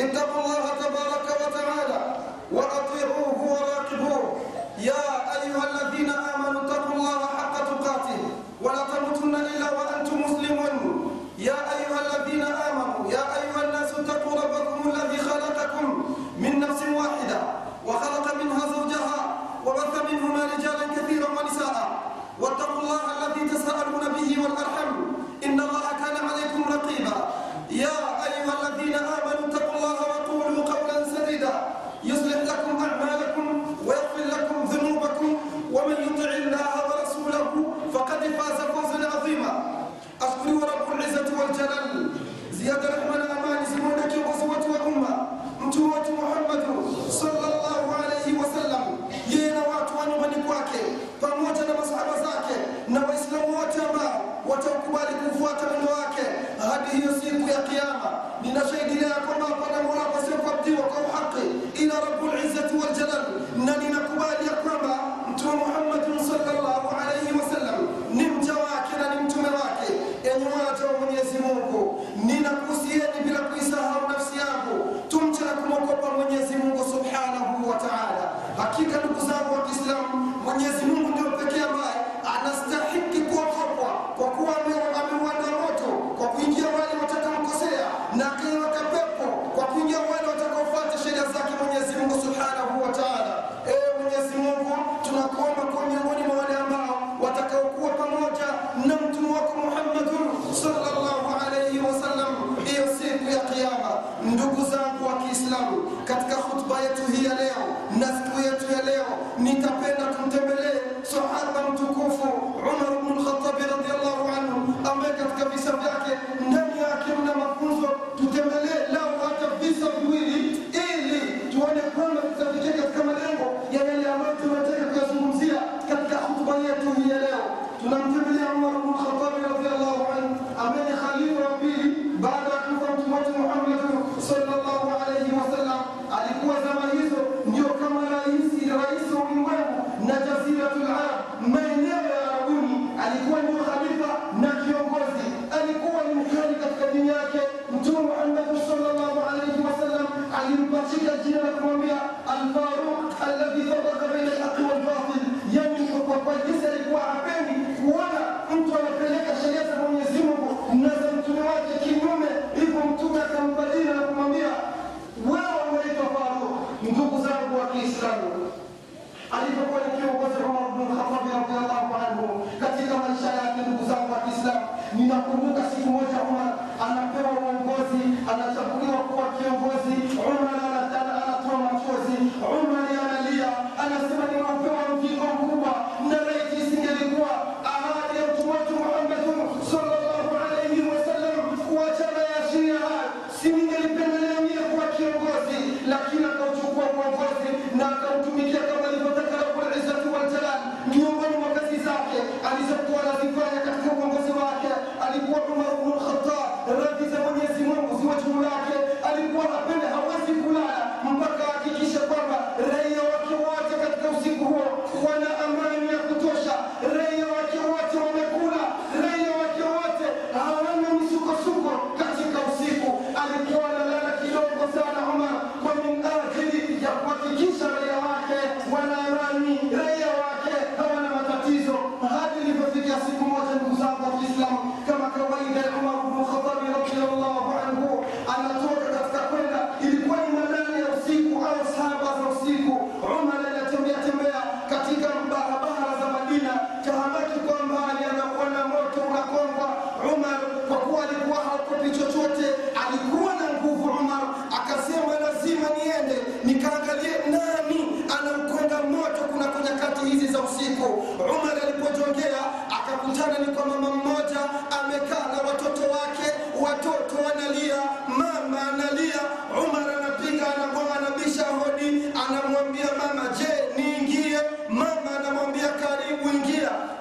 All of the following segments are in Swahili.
اتقوا الله تبارك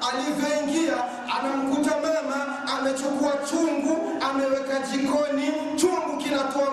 alivyoingia anamkuta mama amechukua chungu ameweka jikoni, chungu kinatoa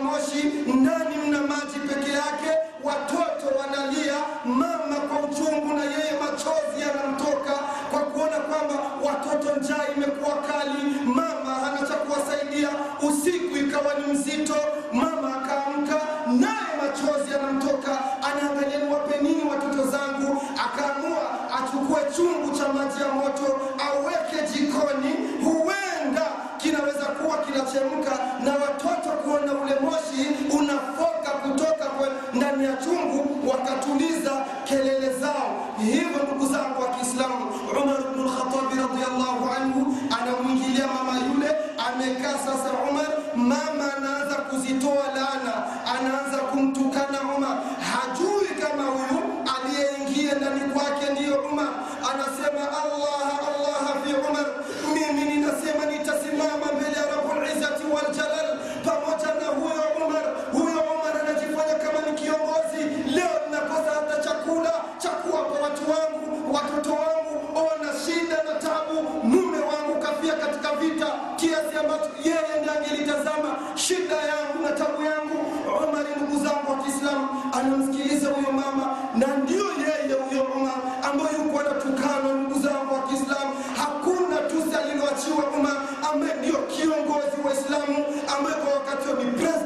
sasa Umar, mama anaanza kuzitoa la viongozi Waislamu ambapo wakati wa mipresi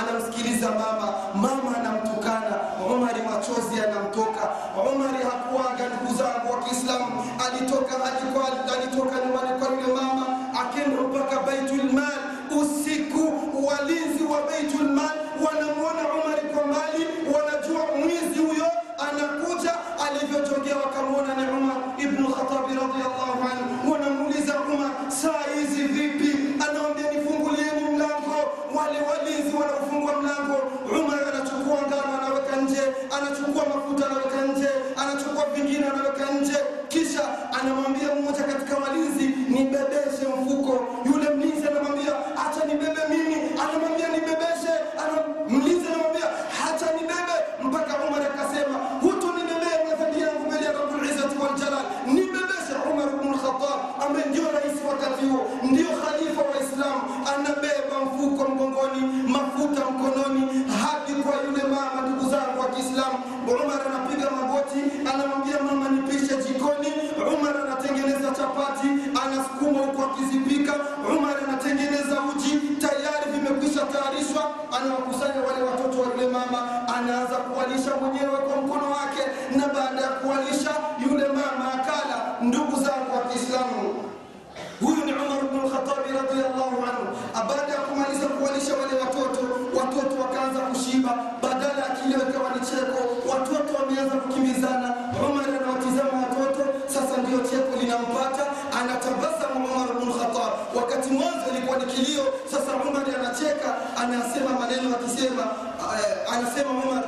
anamsikiliza mama, mama anamtukana. Umari, machozi anamtoka Umari. Hakuwaga ndugu zangu wa Kiislamu, alitoka alikuwa alitoka nyumbani kwa yule mama, akenda mpaka Baitul usiku, walinzi wa baitulmal anasema Umar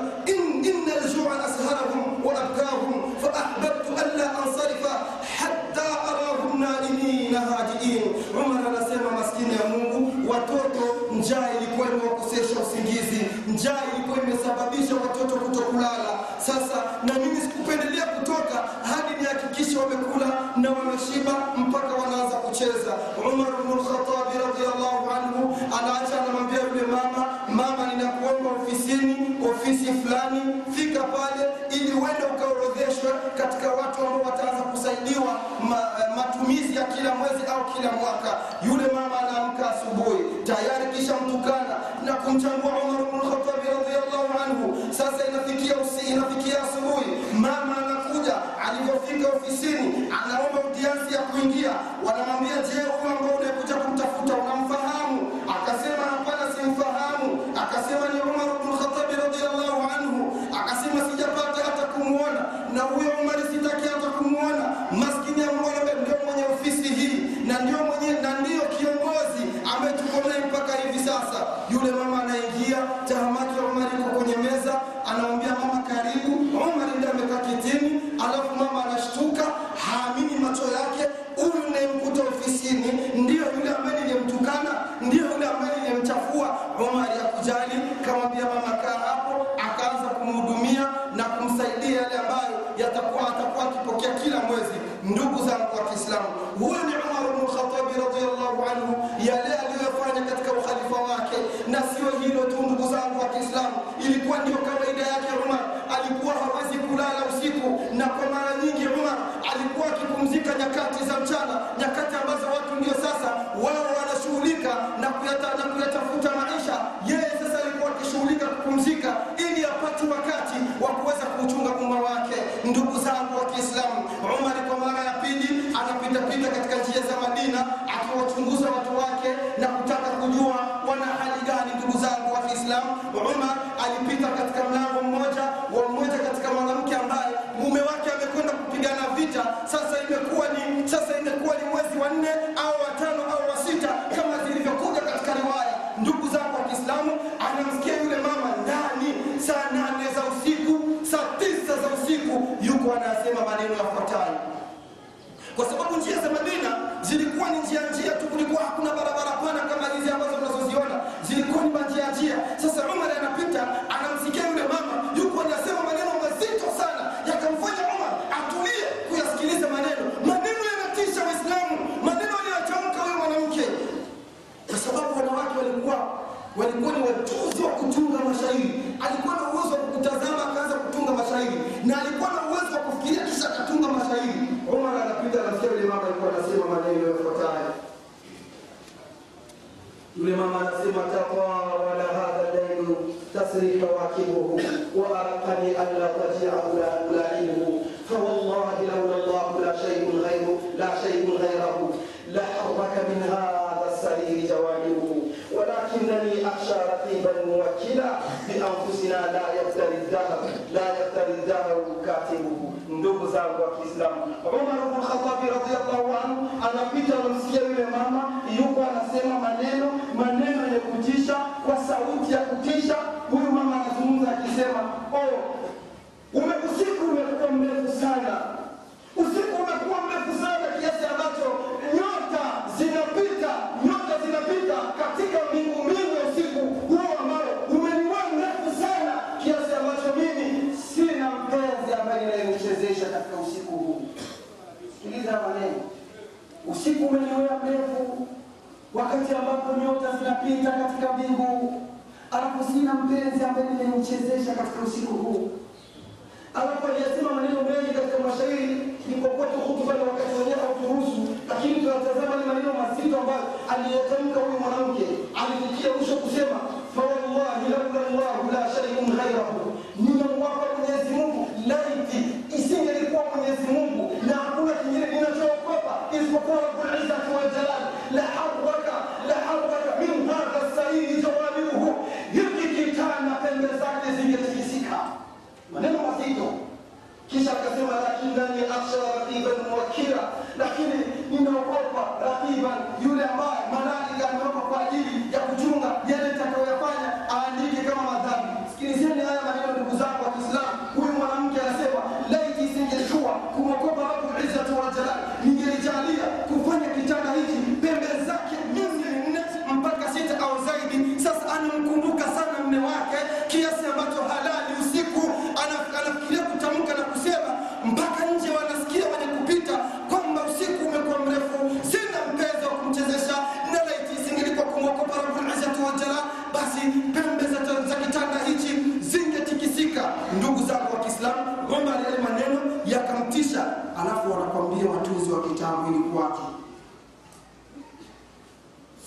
um dia. الإسلام. هو عمر بن الخطاب رضي الله عنه يا لي أليو يفاني كتك وخليفة واكي. ناسي تون بزان وكي إسلام إلي كوان يوم لمما نسم تقاول هذا الليل تسري كواكبه وأرقني ألا ترجع أولئه فوالله لولا الله لا شيء غيره لا شيء غيره. لحرك منها سرير جوانبه ولكنني أخشى رقيبا موكلا بأنفسنا لا يفتري الدهر لا يفتري الدهر كاتبه ndugu zangu wa Kiislamu, Umar bin Khattab anhu anapita, anamsikia yule mama yuko anasema maneno maneno ya kutisha kwa sauti ya kutisha. Huyu mama anazungumza akisema, oh, ume usiku umekuwa mrefu sana. সকল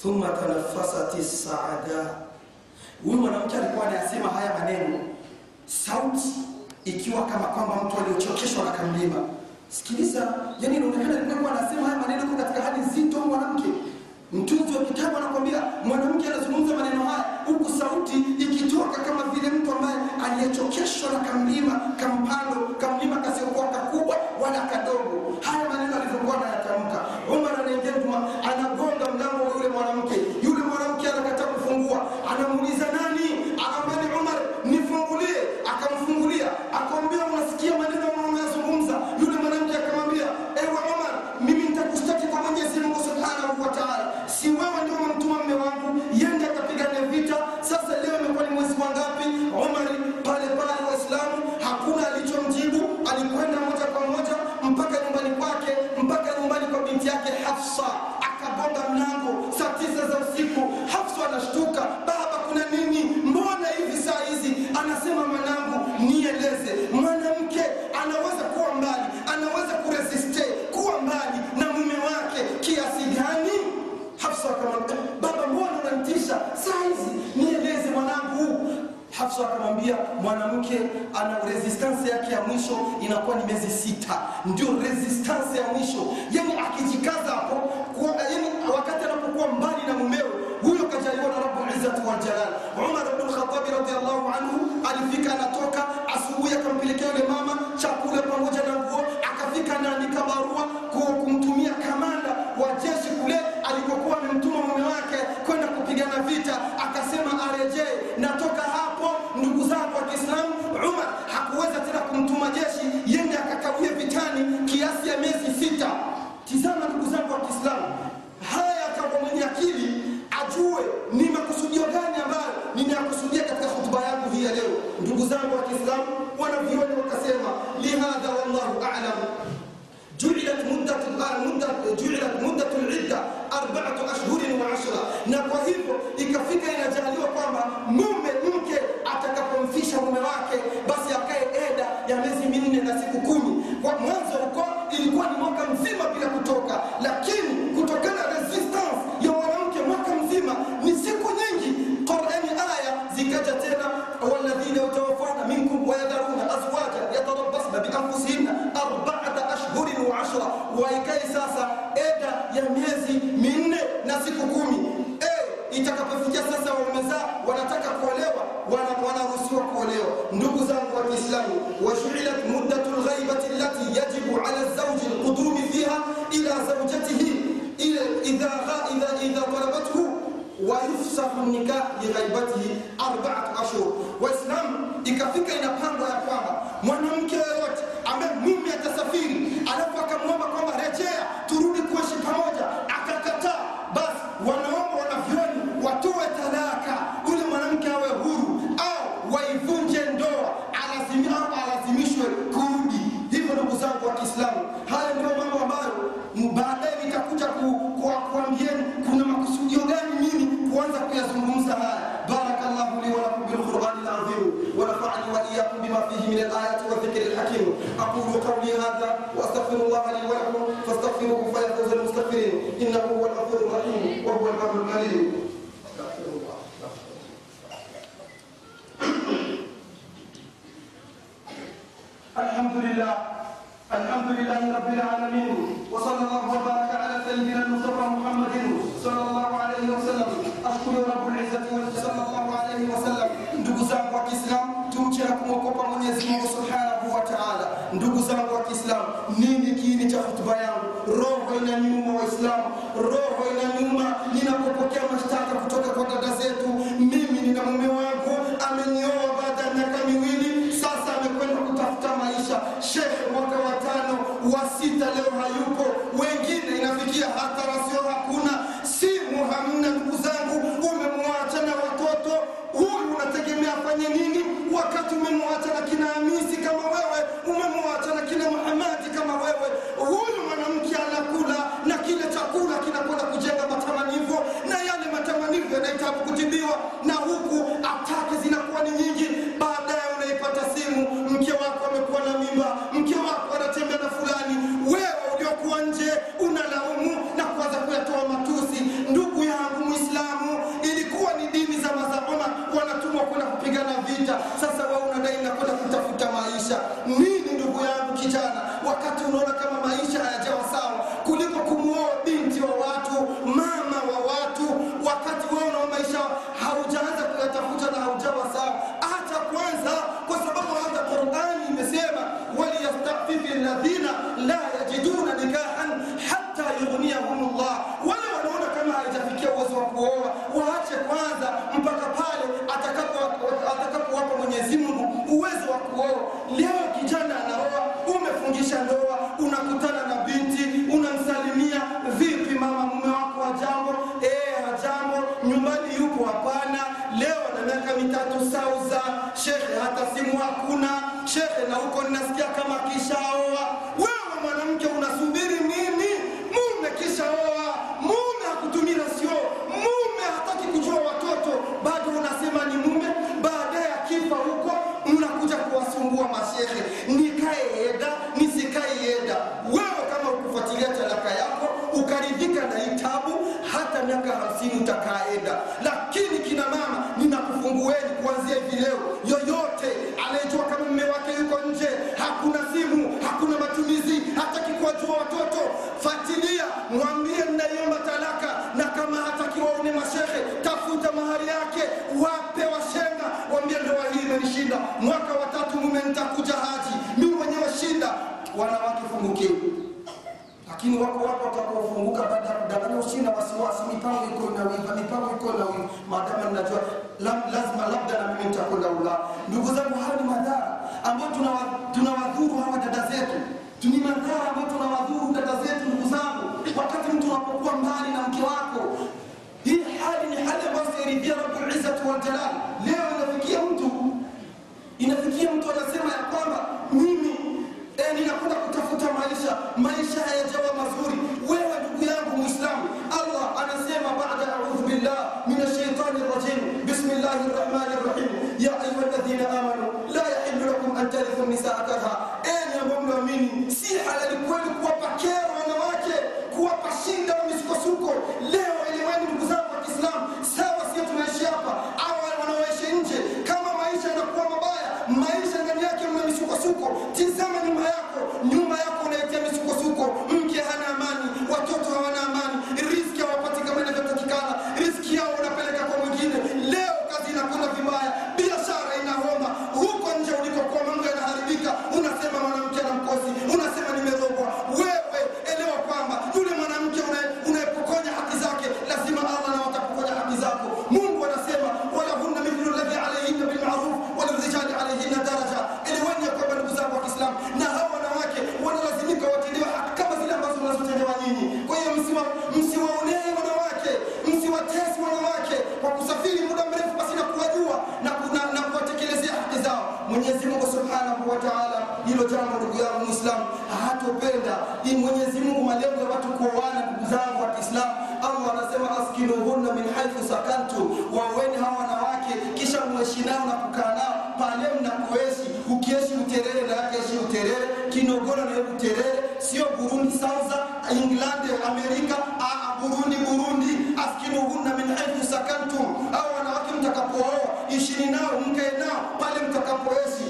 thumma tanaffasati saada. Huyu mwanamke alikuwa anayasema haya maneno, sauti ikiwa kama kwamba mtu aliyochocheshwa na kamlima. Sikiliza, yani inaonekana alikuwa anasema haya maneno kwa katika hali nzito. Mwanamke mtunzi wa kitabu anakwambia mwanamke anazungumza maneno haya, huku sauti ikitoka kama vile mtu ambaye aliyechocheshwa na kamlima kampando, kamlima kasiokuwa kakubwa wala kadogo. Haya maneno alivyokuwa anayatamka Umar anaingia, anagoma saizi nieleze mwanangu Hafsa akamwambia mwanamke ana resistance yake ya mwisho inakuwa ni miezi sita, ndio resistance ya mwisho. Yani akijikaza hapo, yani wakati anapokuwa mbali na mumeo huyo, kajaliwa na Rabbul Izzati wal Jalal. Umar ibn Khattab radhiyallahu anhu alifika, anatoka asubuhi, akampelekea yule mama ndugu zangu wa Kiislamu, wanavyuoni wakasema lihadha, wallahu a'lam ju'ilat muddatu al-idda arba'atu ashhur ikafika inapangwa ya kwa به من الآيات والذكر الحكيم. أقول قولي هذا وأستغفر الله لي ولكم فاستغفروه فيا فوز المستغفرين. إنه هو الغفور الرحيم وهو البر القليل الحمد لله. الحمد لله رب العالمين. وصلى الله وبارك على سيدنا المصطفى محمد صلى الله عليه وسلم shekhe mwaka wa tano wa sita leo tatunou na. usiwe wasiwasi, mipango iko inawiva, mipango iko inawiva, maadamu ninajua lazima labda na mimi nitakwenda Ulaya. Ndugu zangu, haya ni madhara ambayo tunawadhuru hawa dada zetu, ni madhara ambayo tunawadhuru dada zetu. Ndugu zangu, wakati mtu unapokuwa mbali na mke wako, hii hali ni hali ambayo sairidhia Rabbul Izzati wal Jalal. Leo inafikia mtu inafikia mtu anasema ya kwamba mimi eh, ninakwenda kutafuta maisha, maisha hayajawa mazuri الله الرحمن الرحيم. يا أيها الذين آمنوا لا يحل لكم أن ترثوا النساء كرها. أين يقوم مني؟ سي لكم Amerika, aa Burundi, Burundi. Askinuhunna min haithu sakantum, au wanawake mtakapooa ishini nao mkae nao pale mtakapoishi.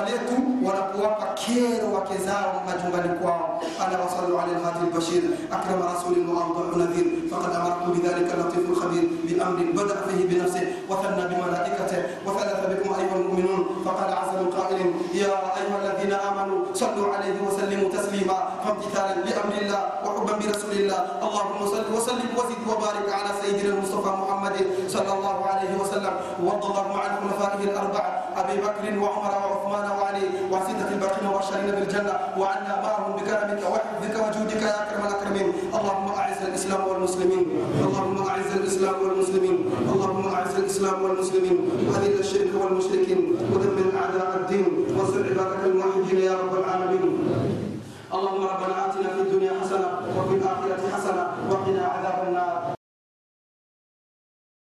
Olha tudo. kuwapa kero wake zao majumbani kwao ala wasallu ala alhadi albashir akrama rasulin wa awdahu nadhir faqad amartu bidhalika latif alkhabir bi amrin bada fihi bi nafsihi wa thanna bi malaikatihi wa thalatha bikum ayuha almu'minun faqala azza min qa'ilin ya ayuha alladhina amanu sallu alayhi wa sallimu taslima famtithalan li amri الله وحبا برسول الله اللهم صل وسلم وزد وبارك على سيدنا المصطفى محمد صلى الله عليه وسلم وارض اللهم عن خلفائه الاربعه ابي بكر وعمر وعثمان وعلي وستة الباقين والشارين بالجنة وعنا معهم بكرمك وحفظك وجودك يا أكرم الأكرمين. اللهم أعز الإسلام والمسلمين. اللهم أعز الإسلام والمسلمين. اللهم أعز الإسلام والمسلمين. وأذل الشرك والمشركين. ودمر أعداء الدين. وانصر عبادك الموحدين يا رب العالمين. اللهم ربنا